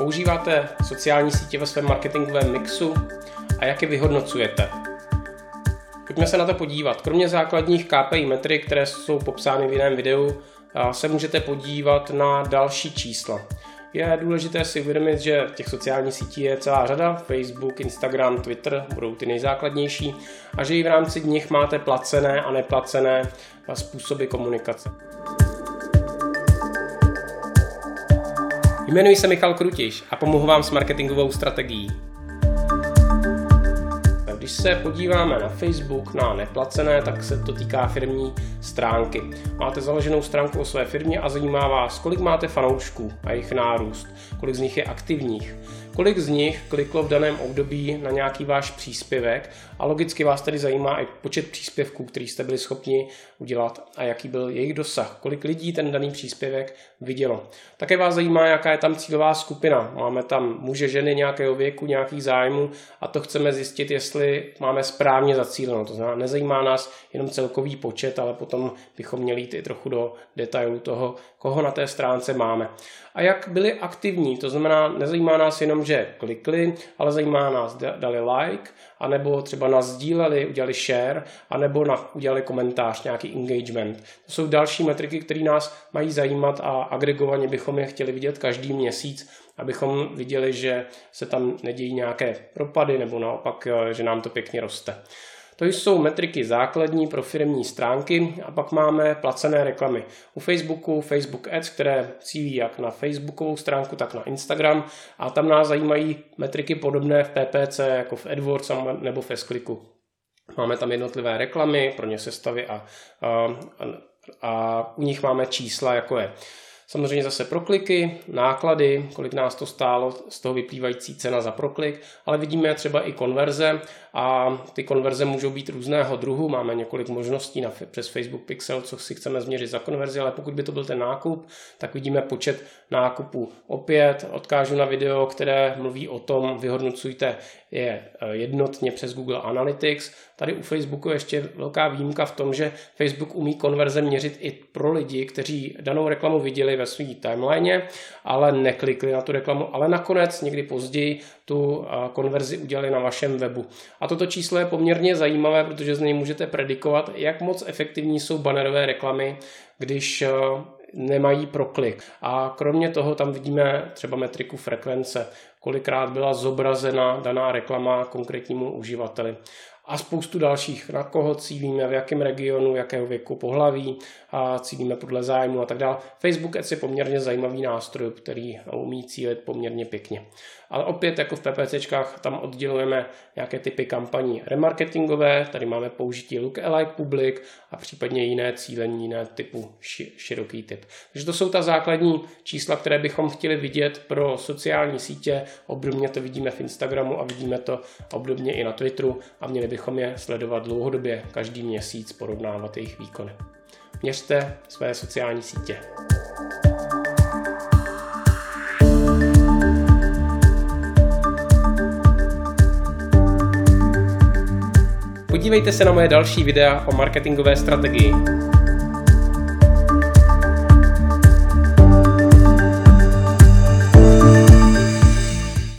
Používáte sociální sítě ve svém marketingovém mixu a jak je vyhodnocujete? Pojďme se na to podívat. Kromě základních KPI metrik, které jsou popsány v jiném videu, se můžete podívat na další čísla. Je důležité si uvědomit, že těch sociálních sítí je celá řada, Facebook, Instagram, Twitter budou ty nejzákladnější a že i v rámci nich máte placené a neplacené způsoby komunikace. Jmenuji se Michal Krutiš a pomohu vám s marketingovou strategií. Když se podíváme na Facebook, na neplacené, tak se to týká firmní stránky. Máte založenou stránku o své firmě a zajímá vás, kolik máte fanoušků a jejich nárůst, kolik z nich je aktivních, kolik z nich kliklo v daném období na nějaký váš příspěvek a logicky vás tedy zajímá i počet příspěvků, který jste byli schopni udělat a jaký byl jejich dosah, kolik lidí ten daný příspěvek vidělo. Také vás zajímá, jaká je tam cílová skupina. Máme tam muže, ženy nějakého věku, nějakých zájmů a to chceme zjistit, jestli máme správně zacíleno. To znamená, nezajímá nás jenom celkový počet, ale potom bychom měli jít i trochu do detailu toho, koho na té stránce máme. A jak byli aktivní, to znamená, nezajímá nás jenom, že klikli, ale zajímá nás, dali like, anebo třeba nás sdíleli, udělali share, anebo na, udělali komentář, nějaký engagement. To jsou další metriky, které nás mají zajímat a agregovaně bychom je chtěli vidět každý měsíc, abychom viděli, že se tam nedějí nějaké propady nebo naopak, že nám to pěkně roste. To jsou metriky základní pro firmní stránky a pak máme placené reklamy. U Facebooku Facebook Ads, které cílí jak na Facebookovou stránku, tak na Instagram a tam nás zajímají metriky podobné v PPC jako v AdWords nebo v S-Clicku. Máme tam jednotlivé reklamy, pro ně sestavy a, a, a u nich máme čísla, jako je Samozřejmě zase prokliky, náklady, kolik nás to stálo, z toho vyplývající cena za proklik, ale vidíme třeba i konverze a ty konverze můžou být různého druhu. Máme několik možností na, přes Facebook Pixel, co si chceme změřit za konverzi, ale pokud by to byl ten nákup, tak vidíme počet nákupů. Opět odkážu na video, které mluví o tom, vyhodnocujte je eh, jednotně přes Google Analytics. Tady u Facebooku je ještě velká výjimka v tom, že Facebook umí konverze měřit i pro lidi, kteří danou reklamu viděli ve své timeline, ale neklikli na tu reklamu, ale nakonec někdy později tu konverzi udělali na vašem webu. A toto číslo je poměrně zajímavé, protože z něj můžete predikovat, jak moc efektivní jsou bannerové reklamy, když nemají proklik. A kromě toho tam vidíme třeba metriku frekvence, kolikrát byla zobrazena daná reklama konkrétnímu uživateli a spoustu dalších, na koho cílíme, v jakém regionu, jakého věku, pohlaví, a cílíme podle zájmu a tak dále. Facebook Ads je poměrně zajímavý nástroj, který umí cílit poměrně pěkně. Ale opět jako v PPCčkách tam oddělujeme nějaké typy kampaní remarketingové, tady máme použití look-alike public a případně jiné cílení, jiné typu široký typ. Takže to jsou ta základní čísla, které bychom chtěli vidět pro sociální sítě. Obdobně to vidíme v Instagramu a vidíme to obdobně i na Twitteru a měli bychom je sledovat dlouhodobě, každý měsíc porovnávat jejich výkony. Měřte své sociální sítě. Podívejte se na moje další videa o marketingové strategii.